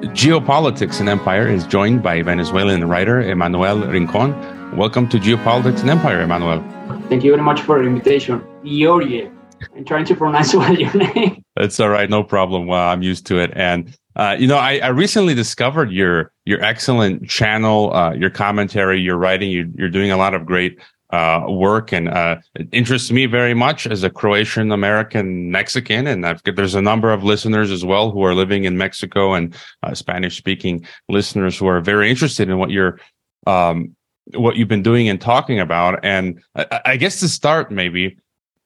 Geopolitics and Empire is joined by Venezuelan writer Emmanuel Rincon. Welcome to Geopolitics and Empire, Emmanuel. Thank you very much for the invitation. Giorgio. I'm trying to pronounce well your name. It's all right, no problem. Well, I'm used to it. And uh, you know, I, I, recently discovered your your excellent channel, uh, your commentary, your writing. You, you're doing a lot of great uh, work and uh, it interests me very much as a Croatian American Mexican. And I've, there's a number of listeners as well who are living in Mexico and uh, Spanish speaking listeners who are very interested in what you're, um, what you've been doing and talking about. And I, I guess to start, maybe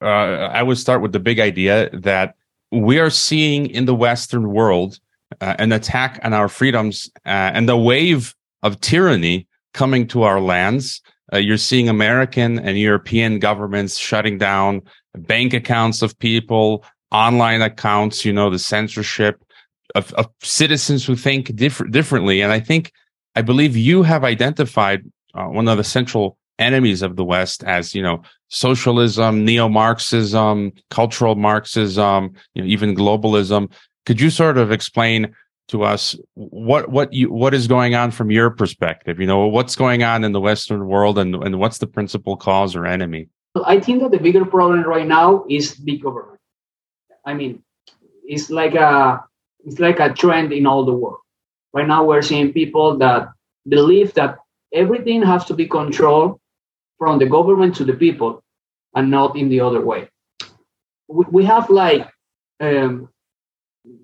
uh, I would start with the big idea that we are seeing in the Western world uh, an attack on our freedoms uh, and the wave of tyranny coming to our lands uh, you're seeing American and European governments shutting down bank accounts of people, online accounts, you know, the censorship of, of citizens who think diff- differently. And I think, I believe you have identified uh, one of the central enemies of the West as, you know, socialism, neo-Marxism, cultural Marxism, you know, even globalism. Could you sort of explain to us what what you what is going on from your perspective? You know what's going on in the western world and and what's the principal cause or enemy? I think that the bigger problem right now is big government. I mean it's like a it's like a trend in all the world. Right now we're seeing people that believe that everything has to be controlled from the government to the people and not in the other way. We, we have like um,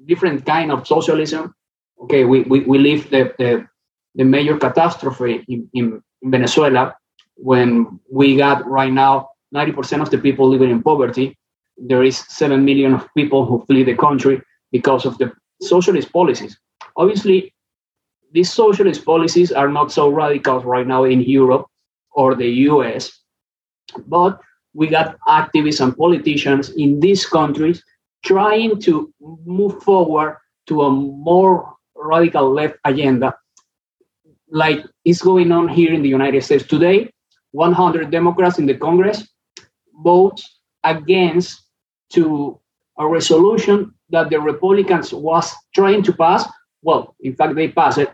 different kind of socialism. Okay, we, we, we live the, the, the major catastrophe in, in, Venezuela when we got right now 90% of the people living in poverty. There is 7 million of people who flee the country because of the socialist policies. Obviously, these socialist policies are not so radical right now in Europe or the US, but we got activists and politicians in these countries trying to move forward to a more radical left agenda, like is going on here in the United States today. 100 Democrats in the Congress vote against to a resolution that the Republicans was trying to pass. Well, in fact, they passed it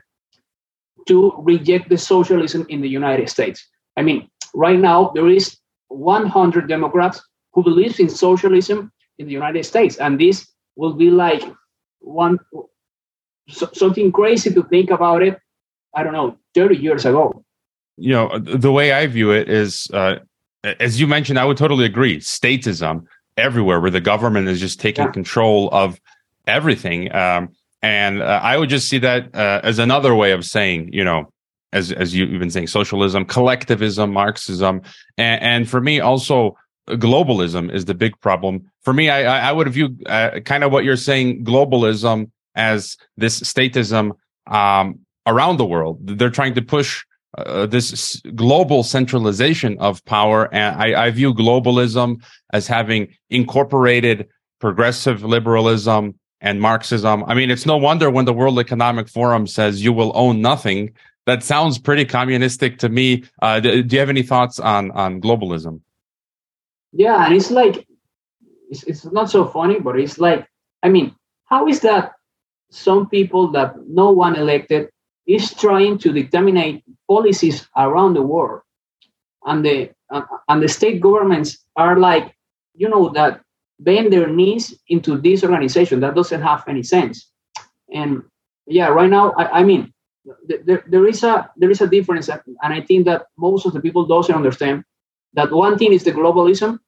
to reject the socialism in the United States. I mean, right now there is 100 Democrats who believes in socialism in the United States. And this will be like one so, something crazy to think about it. I don't know, 30 years ago. You know, the way I view it is, uh, as you mentioned, I would totally agree. Statism everywhere, where the government is just taking yeah. control of everything. Um, and uh, I would just see that uh, as another way of saying, you know, as as you've been saying, socialism, collectivism, Marxism, and, and for me also globalism is the big problem. For me, I, I would view uh, kind of what you're saying, globalism as this statism um, around the world. They're trying to push uh, this global centralization of power. And I, I view globalism as having incorporated progressive liberalism and Marxism. I mean, it's no wonder when the World Economic Forum says you will own nothing. That sounds pretty communistic to me. Uh, do, do you have any thoughts on on globalism? Yeah and it's like it's, it's not so funny but it's like i mean how is that some people that no one elected is trying to determine policies around the world? And the uh, and the state governments are like you know that bend their knees into this organization. That doesn't have any sense. And yeah right now i, I mean there, there is a there is a difference and i think that most of the people doesn't understand that one thing is the globalism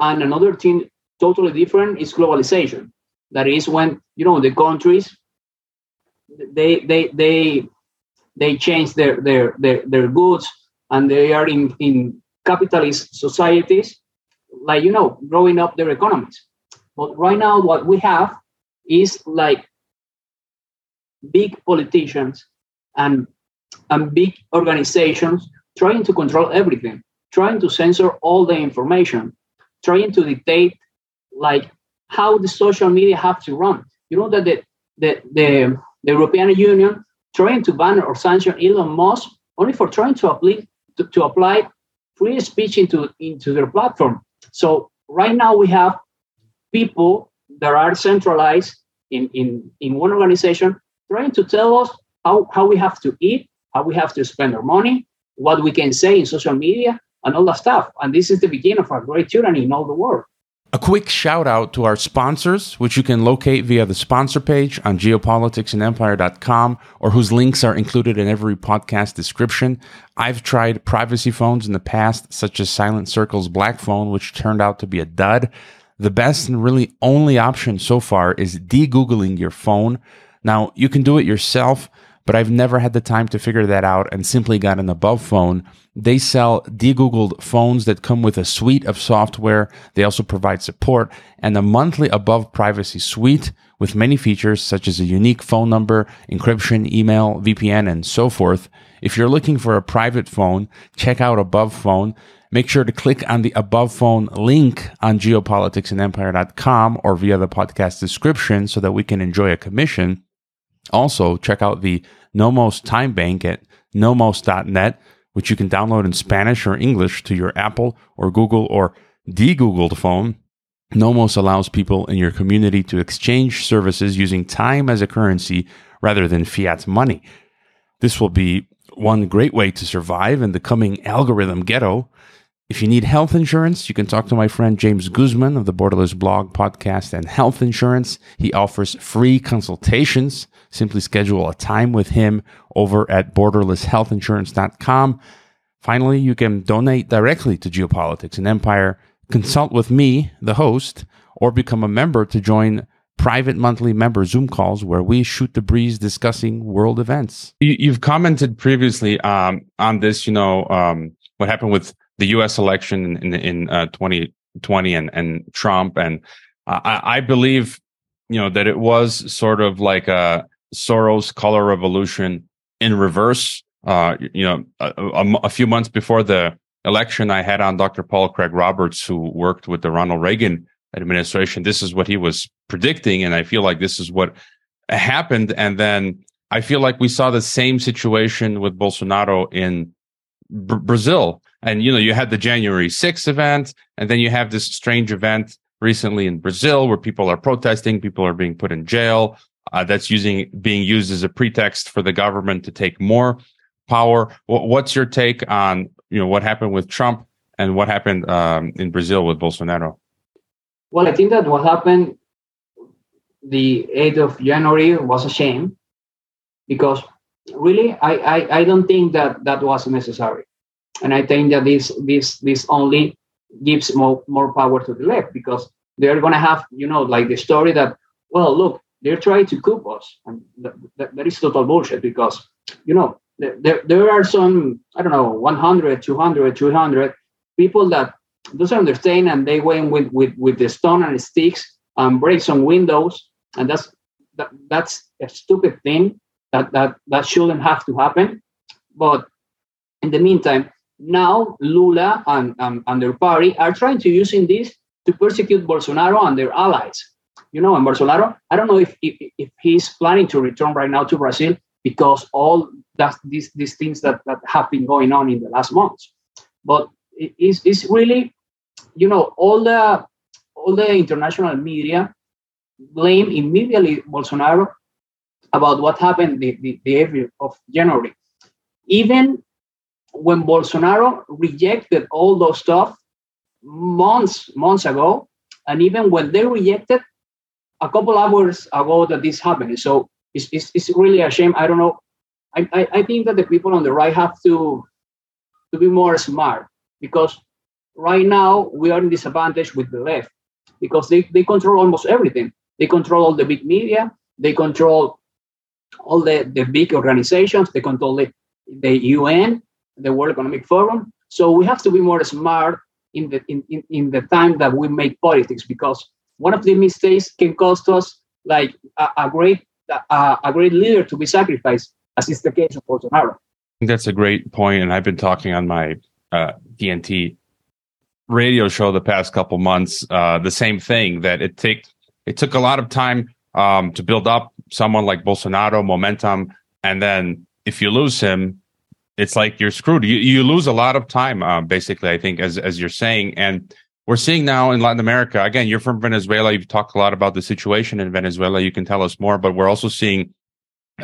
and another thing totally different is globalization. That is when you know the countries they they they they change their their their, their goods and they are in, in capitalist societies, like you know, growing up their economies. But right now what we have is like big politicians and and big organizations trying to control everything, trying to censor all the information, trying to dictate like how the social media have to run. You know that the the, the, the European Union trying to ban or sanction Elon Musk only for trying to apply to, to apply free speech into into their platform. So right now we have people that are centralized in, in, in one organization trying to tell us how, how we have to eat, how we have to spend our money, what we can say in social media, and all that stuff. And this is the beginning of a great tyranny in all the world. A quick shout out to our sponsors, which you can locate via the sponsor page on geopoliticsandempire.com or whose links are included in every podcast description. I've tried privacy phones in the past, such as Silent Circle's Black Phone, which turned out to be a dud. The best and really only option so far is de Googling your phone. Now, you can do it yourself but I've never had the time to figure that out and simply got an above phone. They sell de-googled phones that come with a suite of software. They also provide support and a monthly above privacy suite with many features such as a unique phone number, encryption, email, VPN, and so forth. If you're looking for a private phone, check out Above Phone. Make sure to click on the Above Phone link on geopoliticsandempire.com or via the podcast description so that we can enjoy a commission. Also, check out the Nomos Time Bank at nomos.net, which you can download in Spanish or English to your Apple or Google or de-Googled phone. Nomos allows people in your community to exchange services using time as a currency rather than fiat money. This will be one great way to survive in the coming algorithm ghetto. If you need health insurance, you can talk to my friend James Guzman of the Borderless blog, podcast, and health insurance. He offers free consultations. Simply schedule a time with him over at borderlesshealthinsurance.com. Finally, you can donate directly to Geopolitics and Empire, consult with me, the host, or become a member to join private monthly member Zoom calls where we shoot the breeze discussing world events. You, have commented previously um, on this, you know, um, what happened with the U.S. election in in uh, 2020 and and Trump, and I, I believe you know that it was sort of like a Soros color revolution in reverse. Uh, you know, a, a, a, few months before the election, I had on Dr. Paul Craig Roberts, who worked with the Ronald Reagan administration. This is what he was predicting, and I feel like this is what happened. And then I feel like we saw the same situation with Bolsonaro in Br- Brazil. And, you know, you had the January 6th event, and then you have this strange event recently in Brazil where people are protesting, people are being put in jail. Uh, that's using being used as a pretext for the government to take more power. W- what's your take on you know what happened with Trump and what happened um, in Brazil with Bolsonaro? Well, I think that what happened the 8th of January was a shame because really, I, I, I don't think that that was necessary. And I think that this this this only gives more more power to the left because they're going to have you know like the story that well look they're trying to coup us and that, that, that is total bullshit because you know there, there are some i don't know 100 200 200 people that doesn't understand and they went with with with the stone and sticks and break some windows and that's that, that's a stupid thing that that that shouldn't have to happen. But in the meantime, now Lula and, um, and their party are trying to using this to persecute Bolsonaro and their allies. You know, and Bolsonaro, I don't know if, if, if he's planning to return right now to Brazil because all that these these things that, that have been going on in the last months. But it's, it's really, you know, all the all the international media blame immediately Bolsonaro about what happened the, the, the 8th of January. Even when Bolsonaro rejected all those stuff months, months ago, and even when they rejected a couple hours ago that this happened. So it's, it's, it's really a shame. I don't know. I, I, I think that the people on the right have to to be more smart because right now we are in disadvantage with the left because they, they control almost everything. They control all the big media, they control all the, the big organizations, they control the, the UN, the World Economic Forum. So we have to be more smart in the in, in, in the time that we make politics because one of the mistakes can cost us like a, a great a, a, great leader to be sacrificed, as is the case of Bolsonaro. That's a great point, and I've been talking on my uh, DNT radio show the past couple months. Uh, the same thing that it take it took a lot of time um, to build up someone like Bolsonaro momentum, and then if you lose him, it's like you're screwed. You you lose a lot of time, uh, basically. I think as as you're saying, and we're seeing now in Latin America. Again, you're from Venezuela. You've talked a lot about the situation in Venezuela. You can tell us more, but we're also seeing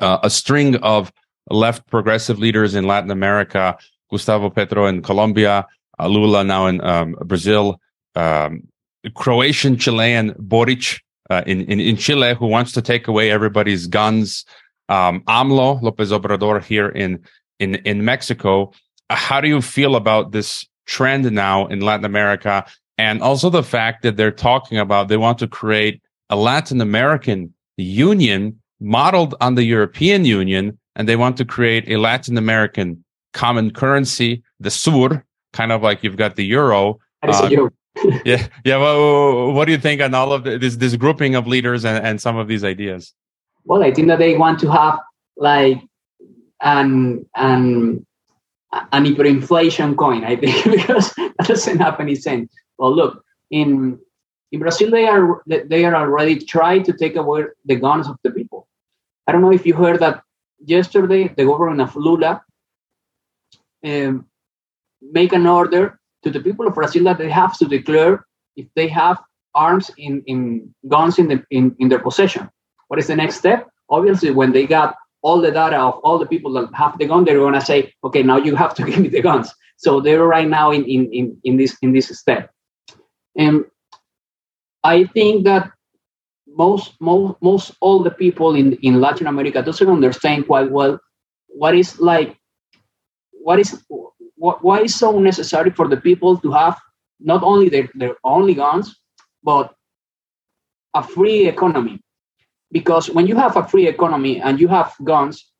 uh, a string of left progressive leaders in Latin America, Gustavo Petro in Colombia, uh, Lula now in um, Brazil, um, Croatian Chilean Boric uh, in, in, in Chile, who wants to take away everybody's guns. Um, AMLO Lopez Obrador here in in in Mexico. How do you feel about this trend now in Latin America, and also the fact that they're talking about they want to create a Latin American Union modeled on the European Union, and they want to create a Latin American common currency, the SUR, kind of like you've got the euro. Uh, yeah, yeah. Well, what do you think on all of this this grouping of leaders and, and some of these ideas? Well, I think that they want to have like an an an hyperinflation coin. I think because that doesn't have any sense. Well, look in in Brazil, they are they are already trying to take away the guns of the people. I don't know if you heard that yesterday. The government of Lula um, make an order to the people of Brazil that they have to declare if they have arms in, in guns in, the, in, in their possession. What is the next step? Obviously, when they got all the data of all the people that have the gun, they're going to say, okay, now you have to give me the guns. So they're right now in, in, in, in this in this step. And I think that most most most all the people in, in Latin America doesn't understand quite well what is like what is what, why is so necessary for the people to have not only their, their only guns, but a free economy? Because when you have a free economy and you have guns,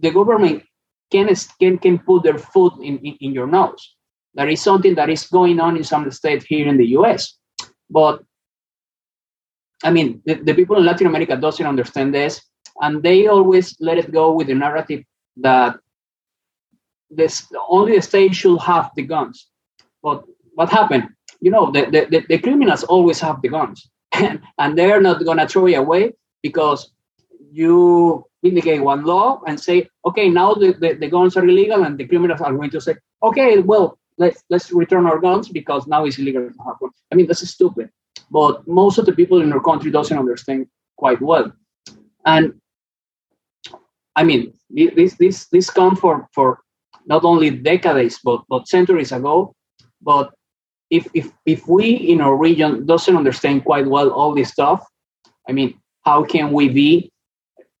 the government can, can, can put their foot in, in, in your nose. That is something that is going on in some states here in the US. But I mean, the, the people in Latin America doesn't understand this, and they always let it go with the narrative that this only the state should have the guns. But what happened? You know, the, the, the criminals always have the guns, and they're not gonna throw it away because you indicate one law and say, okay, now the, the, the, guns are illegal, and the criminals are going to say, okay, well, let's let's return our guns because now it's illegal to have. I mean, that's stupid. But most of the people in our country doesn't understand quite well. And I mean, this this this come for for not only decades but, but centuries ago. But if, if, if we in our region doesn't understand quite well all this stuff, I mean, how can we be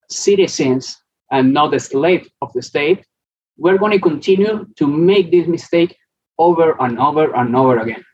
citizens and not a slave of the state? We're going to continue to make this mistake over and over and over again.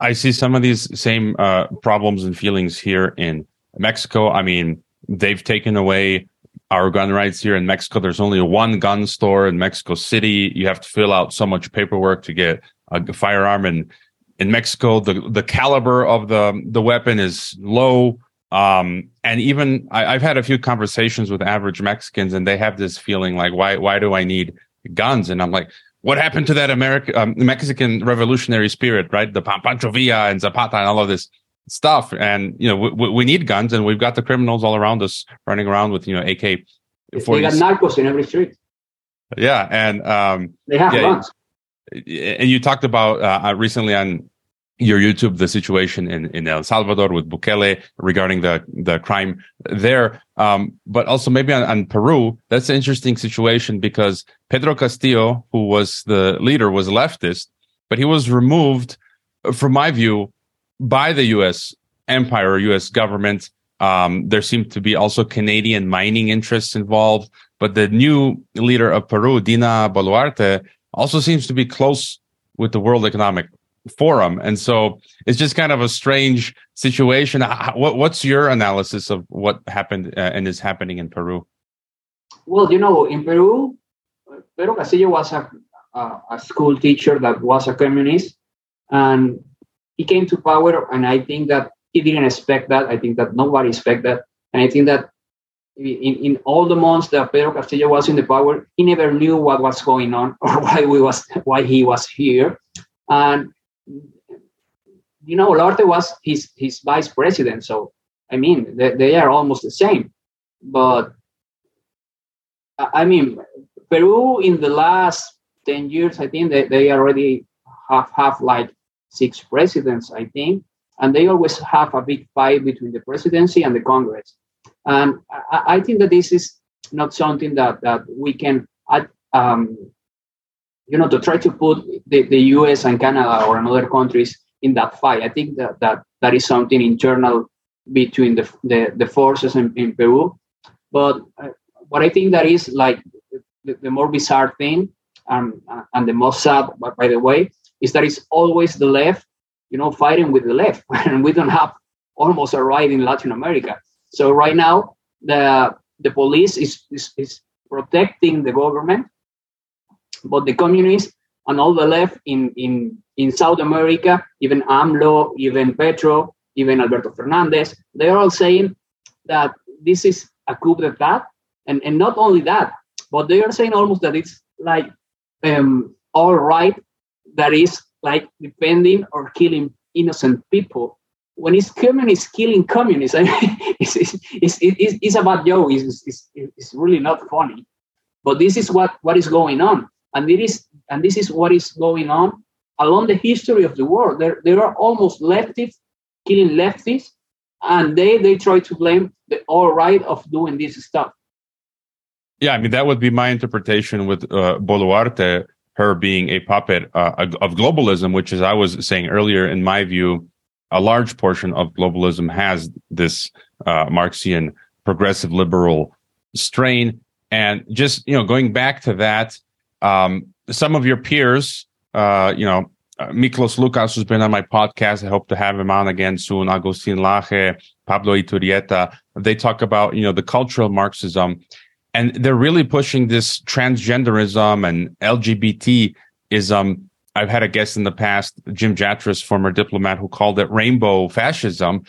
I see some of these same uh, problems and feelings here in Mexico. I mean, they've taken away our gun rights here in Mexico. There's only one gun store in Mexico City. You have to fill out so much paperwork to get a firearm. And in Mexico, the, the caliber of the, the weapon is low. Um, and even I, have had a few conversations with average Mexicans and they have this feeling like, why, why do I need guns? And I'm like, what happened to that American, um, Mexican revolutionary spirit, right? The Pancho Villa and Zapata and all of this stuff. And you know, we, we, need guns, and we've got the criminals all around us running around with you know AK. They got narcos in every street. Yeah, and um, they have yeah, guns. And you talked about uh, uh, recently on your YouTube the situation in, in El Salvador with Bukele regarding the the crime there, um, but also maybe on, on, Peru. That's an interesting situation because Pedro Castillo, who was the leader, was leftist, but he was removed, from my view, by the U.S. empire U.S. government. Um, there seemed to be also Canadian mining interests involved, but the new leader of Peru, Dina Boluarte, also seems to be close with the World Economic Forum, and so it's just kind of a strange situation. What, what's your analysis of what happened uh, and is happening in Peru? Well, you know, in Peru, Pedro Castillo was a, a, a school teacher that was a communist, and he came to power, and I think that he didn't expect that. I think that nobody expected that, and I think that in, in all the months that Pedro Castillo was in the power, he never knew what was going on or why we was why he was here, and you know, Larte was his his vice president. So I mean, they, they are almost the same, but I mean, Peru in the last ten years, I think they, they already have have like six presidents, I think, and they always have a big fight between the presidency and the Congress. And I, I think that this is is not something that that we can um, you know to try to put the, the us and canada or another countries in that fight. I think that that, that is something internal between the the, the forces in, in peru. But uh, what i think that is like the, the more bizarre thing um, and the most sad by the way is that it's always the left you know fighting with the left and we don't have almost a right in latin america. So right now the the police is, is, is protecting the government, but the communists and all the left in, in, in South America, even AMLO, even Petro, even Alberto Fernandez, they're all saying that this is a coup d'etat. And, and not only that, but they are saying almost that it's like um, all right that is like defending or killing innocent people when it's communists killing communists, I mean, it's, it's, it's, it's, it's about Joe. It's, it's, it's really not funny. But this is what, what is going on. And it is and this is what is going on along the history of the world. There, there are almost leftists killing leftists, and they, they try to blame the all right of doing this stuff. Yeah, I mean, that would be my interpretation with uh, Boluarte, her being a puppet uh, of globalism, which, as I was saying earlier, in my view, a large portion of globalism has this uh, Marxian progressive liberal strain. And just you know, going back to that, um, some of your peers, uh, you know, uh, Miklos Lukacs, who's been on my podcast, I hope to have him on again soon. Agustin Laje, Pablo Iturrieta, they talk about you know the cultural Marxism, and they're really pushing this transgenderism and LGBTism I've had a guest in the past, Jim Jatras, former diplomat, who called it rainbow fascism.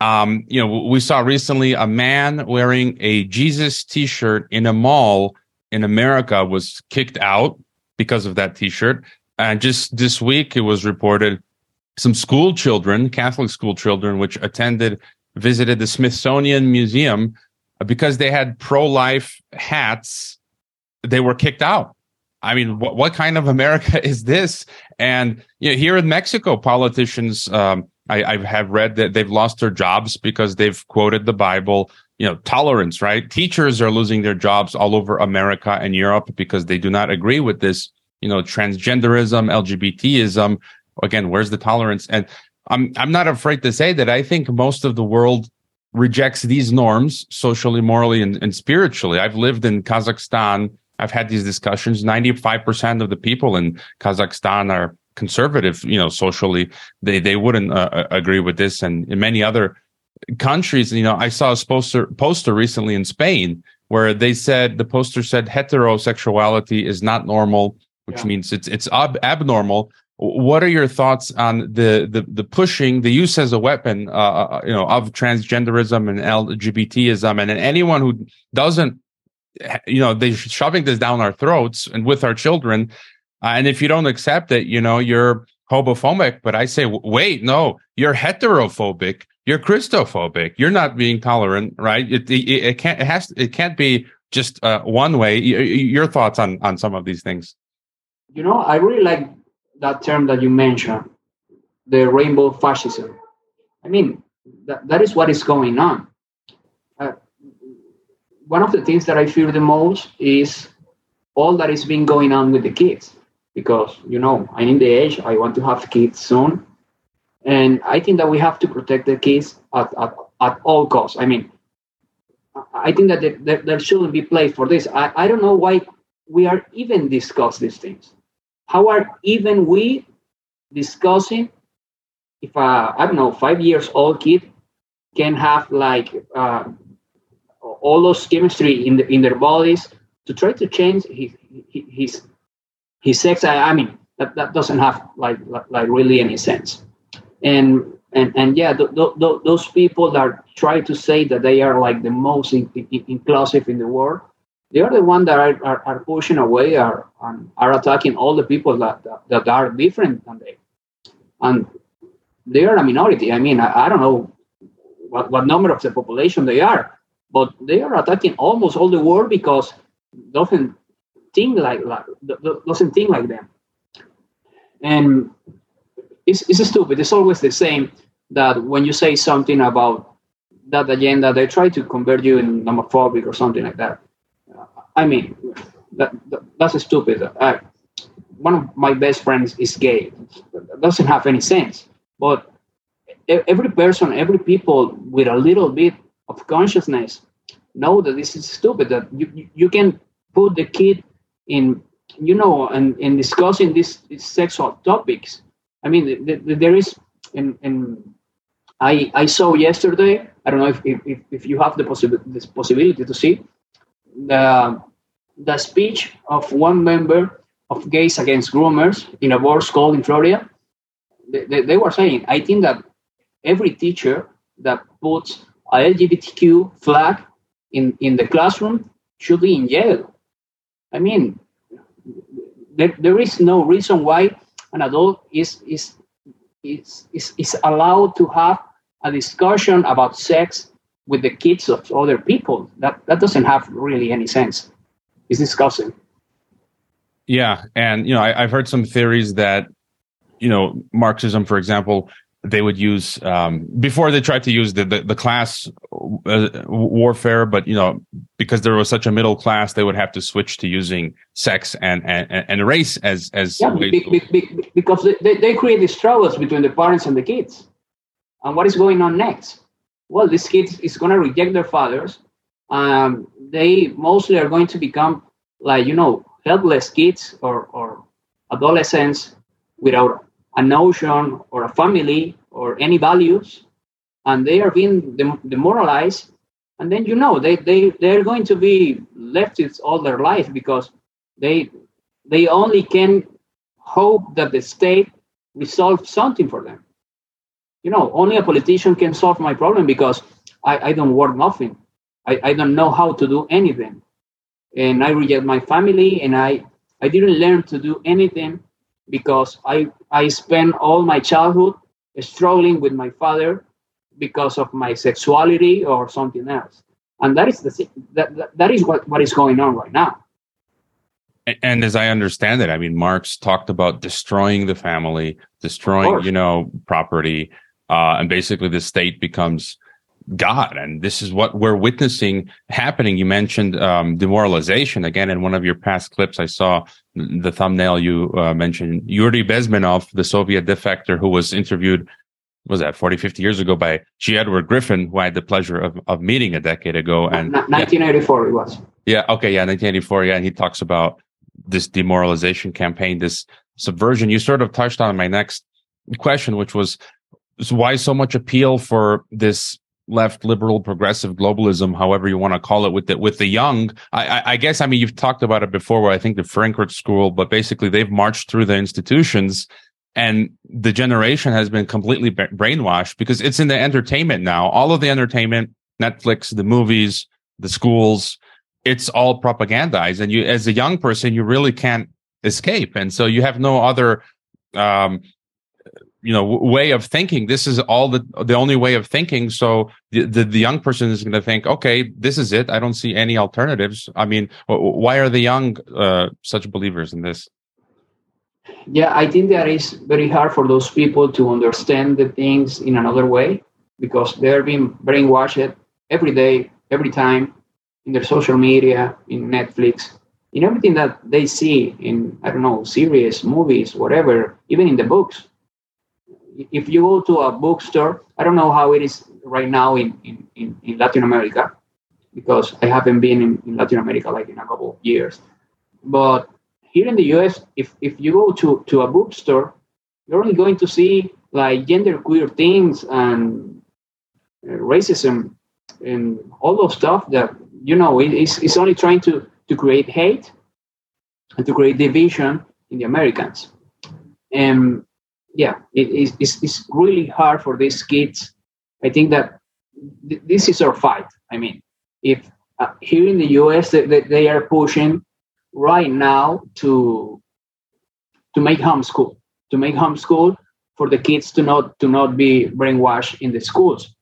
Um, you know, we saw recently a man wearing a Jesus T-shirt in a mall in America was kicked out because of that T-shirt. And just this week, it was reported some school children, Catholic school children, which attended, visited the Smithsonian Museum because they had pro-life hats. They were kicked out I mean, what, what kind of America is this? And you know, here in Mexico, politicians, um, I, I have read that they've lost their jobs because they've quoted the Bible. You know, tolerance, right? Teachers are losing their jobs all over America and Europe because they do not agree with this. You know, transgenderism, LGBTism. Again, where's the tolerance? And I'm I'm not afraid to say that I think most of the world rejects these norms socially, morally, and, and spiritually. I've lived in Kazakhstan I've had these discussions. 95% of the people in Kazakhstan are conservative, you know, socially. They, they wouldn't uh, uh, agree with this. And in many other countries, you know, I saw a poster, poster recently in Spain where they said, the poster said heterosexuality is not normal, which yeah. means it's, it's ab- abnormal. What are your thoughts on the, the, the pushing, the use as a weapon, uh, uh you know, of transgenderism and LGBTism and anyone who doesn't you know they're shoving this down our throats and with our children uh, and if you don't accept it you know you're homophobic but i say wait no you're heterophobic you're christophobic. You're not being tolerant right? It, it, it can't it has it can't be just uh, one way. Your thoughts on on some of these things. You know i really like that term that you mentioned the rainbow fascism. I mean that, that is what is going on. One of the things that I fear the most is all that is been going on with the kids because you know I'm in the age I want to have kids soon, and I think that we have to protect the kids at, at, at all costs. I mean, I think that there, there, shouldn't be place for this. I, I don't know why we are even discuss these things. How are even we discussing if a I don't know five years old kid can have like uh, all those chemistry in the, in their bodies to try to change his his his sex. I, I mean that, that doesn't have like, like really any sense. And and and yeah, th- th- th- those people that try to say that they are like the most in- in- inclusive in the world, they are the ones that are, are, are pushing away are are attacking all the people that, that, that are different than they, and they are a minority. I mean, I, I don't know what, what number of the population they are, but they are attacking almost all the world because doesn't think like, like doesn't think like them and it's, it's stupid it's always the same that when you say something about that agenda they try to convert you in homophobic or something like that I mean, that, that that's stupid. Uh, one of my best friends is gay. That doesn't have any sense. But every person, every people with a little bit of consciousness know that this is stupid. That you you can put the kid in, you know, and in discussing these, these sexual topics. I mean, the, the, there is, and and I I saw yesterday. I don't know if if, if you have the possibility this possibility to see the the speech of one member of Gays Against Groomers in a board school in Florida. They, they, they were saying, I think that every teacher that puts a LGBTQ flag in, in the classroom should be in jail. I mean, there, there is no reason why an adult is, is, is, is, is allowed to have a discussion about sex with the kids of other people. That, that doesn't have really any sense. It's disgusting. Yeah, and you know, I, have heard some theories that you know Marxism, for example, they would use um, before they tried to use the the, the class uh, warfare, but you know, because there was such a middle class, they would have to switch to using sex and and, and race as as yeah, be, be, be, because they, they create the struggles between the parents and the kids. And what is going on next? Well, these kids is going to reject their fathers. Um, they mostly are going to become like you know helpless kids or, or adolescents without a notion or a family or any values and they are being demoralized and then you know they, they they're going to be left with all their life because they they only can hope that the state resolves something for them. You know only a politician can solve my problem because i, I don't work nothing. I, I don't know how to do anything. And I reject my family and I I didn't learn to do anything because I I spent all my childhood struggling with my father because of my sexuality or something else. And that is the that that, that is what, what is going on right now. And, as I understand it, I mean Marx talked about destroying the family, destroying, you know, property, uh, and basically the state becomes God. And this is what we're witnessing happening. You mentioned um, demoralization again in one of your past clips. I saw the thumbnail you uh, mentioned Yuri Bezmenov, the Soviet defector who was interviewed, was that 40, 50 years ago by G. Edward Griffin, who I had the pleasure of, of meeting a decade ago. And 1984 yeah. it was. Yeah. Okay. Yeah. 1984. Yeah. And he talks about this demoralization campaign, this subversion. You sort of touched on my next question, which was why so much appeal for this left liberal progressive globalism however you want to call it with the with the young I, I guess i mean you've talked about it before where i think the frankfurt school but basically they've marched through the institutions and the generation has been completely brainwashed because it's in the entertainment now. All of the entertainment netflix the movies the schools it's all propagandized. And you as a young person you really can't escape. And so you have no other um you know way of thinking. This is all the the only way of thinking. So the the, the young person is going to think okay this is it. I don't see any alternatives. I mean why are the young uh, such believers in this yeah i think that is very hard for those people to understand the things in another way because they're being brainwashed every day every time in their social media in netflix in everything that they see in i don't know series movies whatever even in the books if you go to a bookstore, I don't know how it is right now in, in, in, in Latin America because I haven't been in, in, Latin America like in a couple of years. But here in the US, if, if you go to, to a bookstore, you're only going to see like gender queer things and uh, racism and all those stuff that, you know, it's, it's only trying to, to create hate and to create division in the Americans. And yeah, it is it's, it's really hard for these kids. I think that th- this is our fight. I mean, if uh, here in the US they, they are pushing right now to to make homeschool, to make homeschool for the kids to not to not be brainwashed in the schools.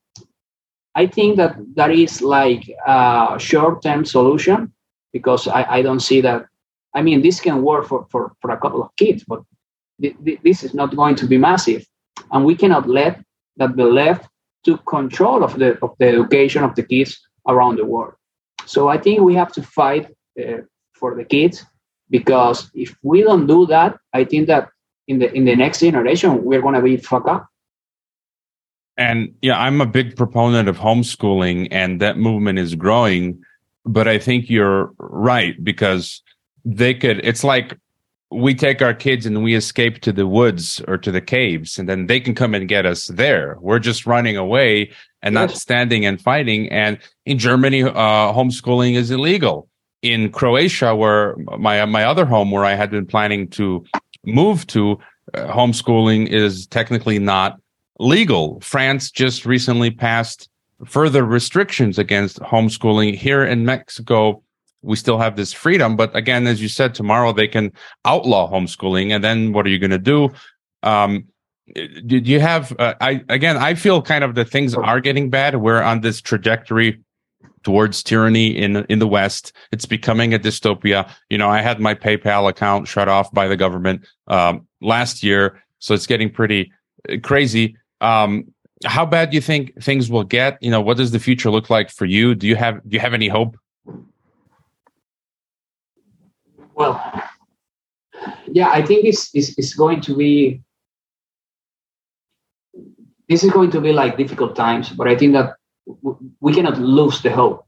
I think that that is like a short-term solution because I, I don't see that. I mean, this can work for, for, for a couple of kids, but this is not going to be massive and we cannot let that the left took control of the of the education of the kids around the world So I think we have to fight uh, for the kids because if we don't do that, I think that in the in the next generation we're going to be fucked up. And yeah, I'm a big proponent of homeschooling, and that movement is growing. But I think you're right because they could. It's like we take our kids and we escape to the woods or to the caves, and then they can come and get us there. We're just running away and yes. not standing and fighting. And in Germany, uh, homeschooling is illegal. In Croatia, where my my other home, where I had been planning to move to, uh, homeschooling is technically not legal. France just recently passed further restrictions against homeschooling. Here in Mexico, we still have this freedom. But again, as you said, tomorrow they can outlaw homeschooling. And then what are you going to do? Um, you have, uh, I, again, I feel kind of the things are getting bad. We're on this trajectory towards tyranny in in the West. It's becoming a dystopia. You know, I had my PayPal account shut off by the government um, last year, so it's getting pretty uh, crazy. Um, how bad do you think things will get? You know, what does the future look like for you? Do you have do you have any hope? Well, yeah, I think it's it's, it's going to be this is going to be like difficult times, but I think that we cannot lose the hope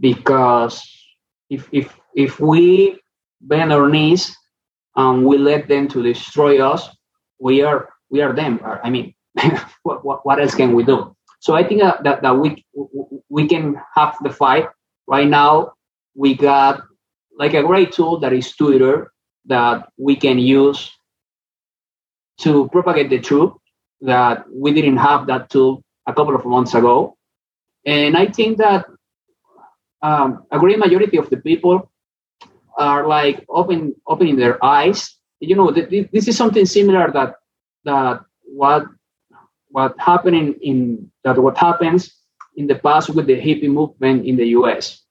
because if if if we bend our knees and we let them to destroy us, we are we are them. I mean, what, what, else can we do? So I think that, that, that we we can have the fight right now. We got like a great tool that is Twitter that we can use to propagate the truth that we didn't have that tool a couple of months ago. And I think that um, a great majority of the people are like open, opening their eyes. You know, th- this is something similar that that what what happening in that what happens in the past with the hippie movement in the U.S.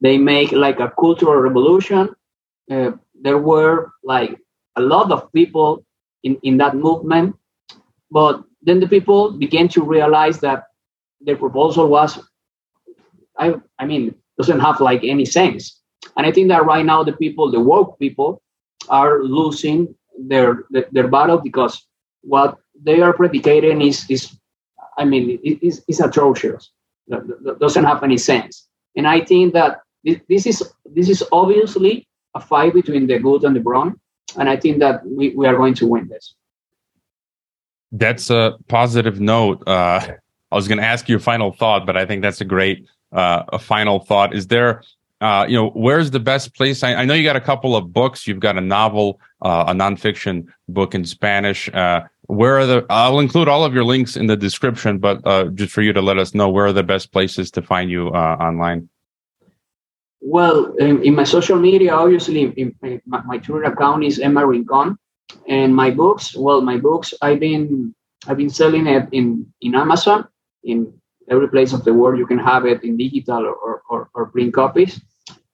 They make like a cultural revolution. Uh, there were like a lot of people in, in that movement, but then the people began to realize that their proposal was, I, I mean, doesn't have like any sense. And I think that right now the people, the woke people, are losing their their, battle because what they are predicating is is I mean is is atrocious. That, doesn't have any sense. And I think that this, this is this is obviously a fight between the good and the brown, And I think that we, we are going to win this. That's a positive note. Uh, I was going to ask you a final thought, but I think that's a great uh, a final thought. Is there uh, you know, where's the best place? I, I, know you got a couple of books. You've got a novel, uh, a nonfiction book in Spanish. Uh, where are the? I'll include all of your links in the description, but uh, just for you to let us know where are the best places to find you uh, online. Well, in, in, my social media, obviously, in, in my, my, Twitter account is Emma Rincon, and my books. Well, my books, I've been I've been selling it in in Amazon in every place of the world you can have it in digital or, or, or print copies.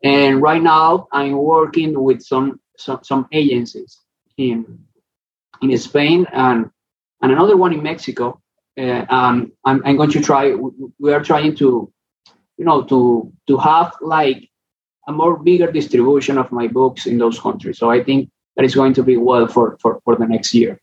And right now I'm working with some some, some agencies in in Spain and and another one in Mexico. Uh, um, I'm, I'm going to try. We are trying to, you know, to to have like a more bigger distribution of my books in those countries. So I think that is going to be well for for, for the next year.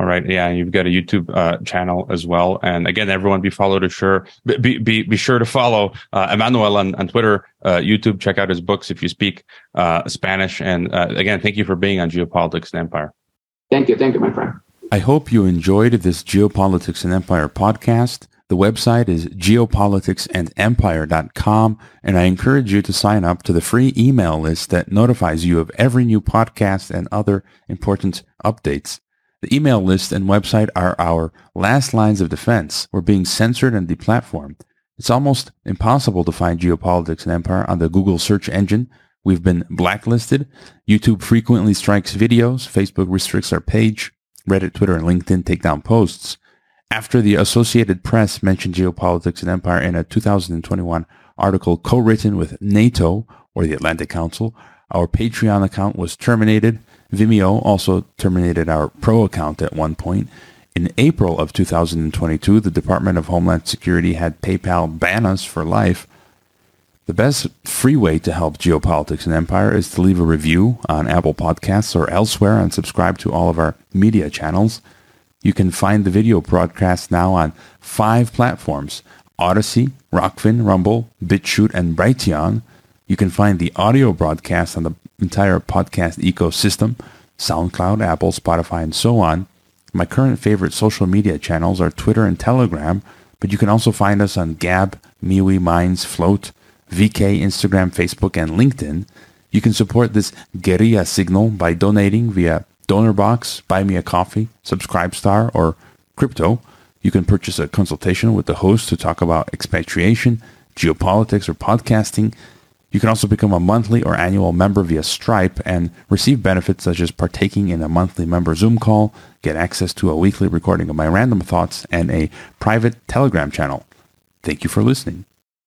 All right. Yeah. You've got a YouTube uh, channel as well. And again, everyone be followed. to sure, be, be, be sure to follow uh, Emmanuel on, on Twitter, uh, YouTube. Check out his books if you speak uh, Spanish. And uh, again, thank you for being on Geopolitics and Empire. Thank you. Thank you, my friend. I hope you enjoyed this Geopolitics and Empire podcast. The website is geopoliticsandempire.com, and I encourage you to sign up to the free email list that notifies you of every new podcast and other important updates. The email list and website are our last lines of defense. We're being censored and deplatformed. It's almost impossible to find geopolitics and empire on the Google search engine. We've been blacklisted. YouTube frequently strikes videos. Facebook restricts our page. Reddit, Twitter, and LinkedIn take down posts. After the Associated Press mentioned geopolitics and empire in a 2021 article co-written with NATO or the Atlantic Council, our Patreon account was terminated. Vimeo also terminated our Pro account at one point. In April of 2022, the Department of Homeland Security had PayPal ban us for life. The best free way to help Geopolitics and Empire is to leave a review on Apple Podcasts or elsewhere and subscribe to all of our media channels. You can find the video broadcast now on five platforms Odysee, Rokfin, Rumble, BitChute, and Brighteon. You can find the audio broadcast on the entire podcast ecosystem SoundCloud, Apple, Spotify, and so on. My current favorite social media channels are Twitter and Telegram, but you can also find us on Gab, MeWe, Minds, Flote, VK, Instagram, Facebook, and LinkedIn. You can support this guerrilla signal by donating via DonorBox, Buy Me a Coffee, Subscribestar, or Crypto. You can purchase a consultation with the host to talk about expatriation, geopolitics, or podcasting. You can also become a monthly or annual member via Stripe and receive benefits such as partaking in a monthly member Zoom call, get access to a weekly recording of my random thoughts, and a private Telegram channel. Thank you for listening.